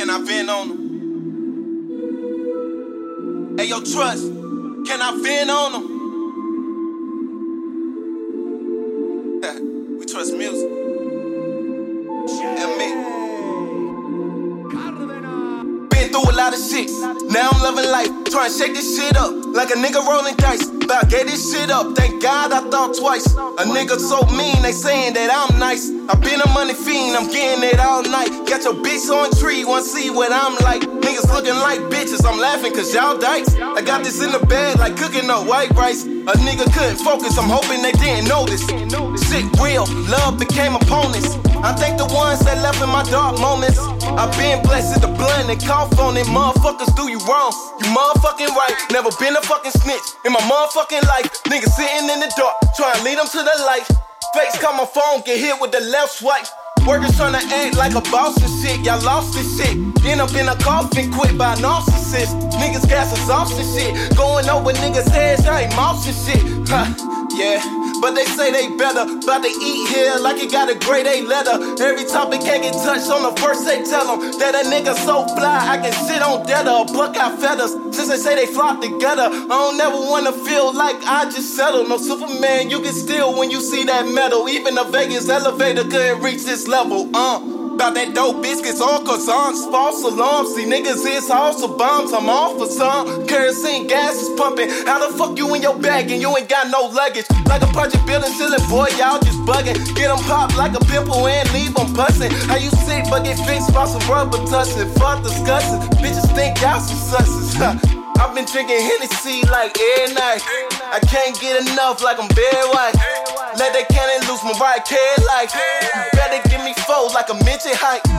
Can I vent on them? Hey, yo, trust. Can I vent on them? we trust music. Through a lot of shit. Now I'm loving life. Trying to shake this shit up like a nigga rolling dice. But I get this shit up. Thank God I thought twice. A nigga so mean, they saying that I'm nice. I been a money fiend, I'm getting it all night. Got your bitch on tree, wanna see what I'm like. Niggas looking like bitches, I'm laughing cause y'all dykes. I got this in the bed like cooking up white rice. A nigga couldn't focus, I'm hoping they didn't notice. Shit real, love became opponents. I think the ones that left in my dark moments. I've been blessed with the blood and cough on it. Motherfuckers do you wrong. You motherfucking right. Never been a fucking snitch in my motherfucking life. Niggas sitting in the dark, trying to lead them to the light. Face call my phone, get hit with the left swipe. Workers trying to act like a boss and shit. Y'all lost this shit. End up in a coffin, quit by narcissist. Niggas gas exhausted shit. Going over niggas' heads, I ain't mouse and shit. Huh, yeah. But they say they better. About to eat here like it got a grade A letter. Every topic can't get touched on the first they tell them that a nigga so fly I can sit on dead or pluck out feathers. Since they say they flock together, I don't never wanna feel like I just settled. No Superman, you can steal when you see that metal. Even the Vegas elevator couldn't reach this level. Uh. About that dope biscuits, all croissants, false alarms. See niggas is also bombs, I'm off for some. Kerosene gas is pumping. How the fuck you in your bag and you ain't got no luggage? Like a project building ceiling, boy, y'all just bugging. Get them popped like a pimple and leave them busting. How you sick but get fixed by some Robitussin? Fuck discussing. Bitches think y'all some susses. I've been drinking Hennessy like every night. I can't get enough like I'm Barry White. Let that cannon loose, my right care like. Better give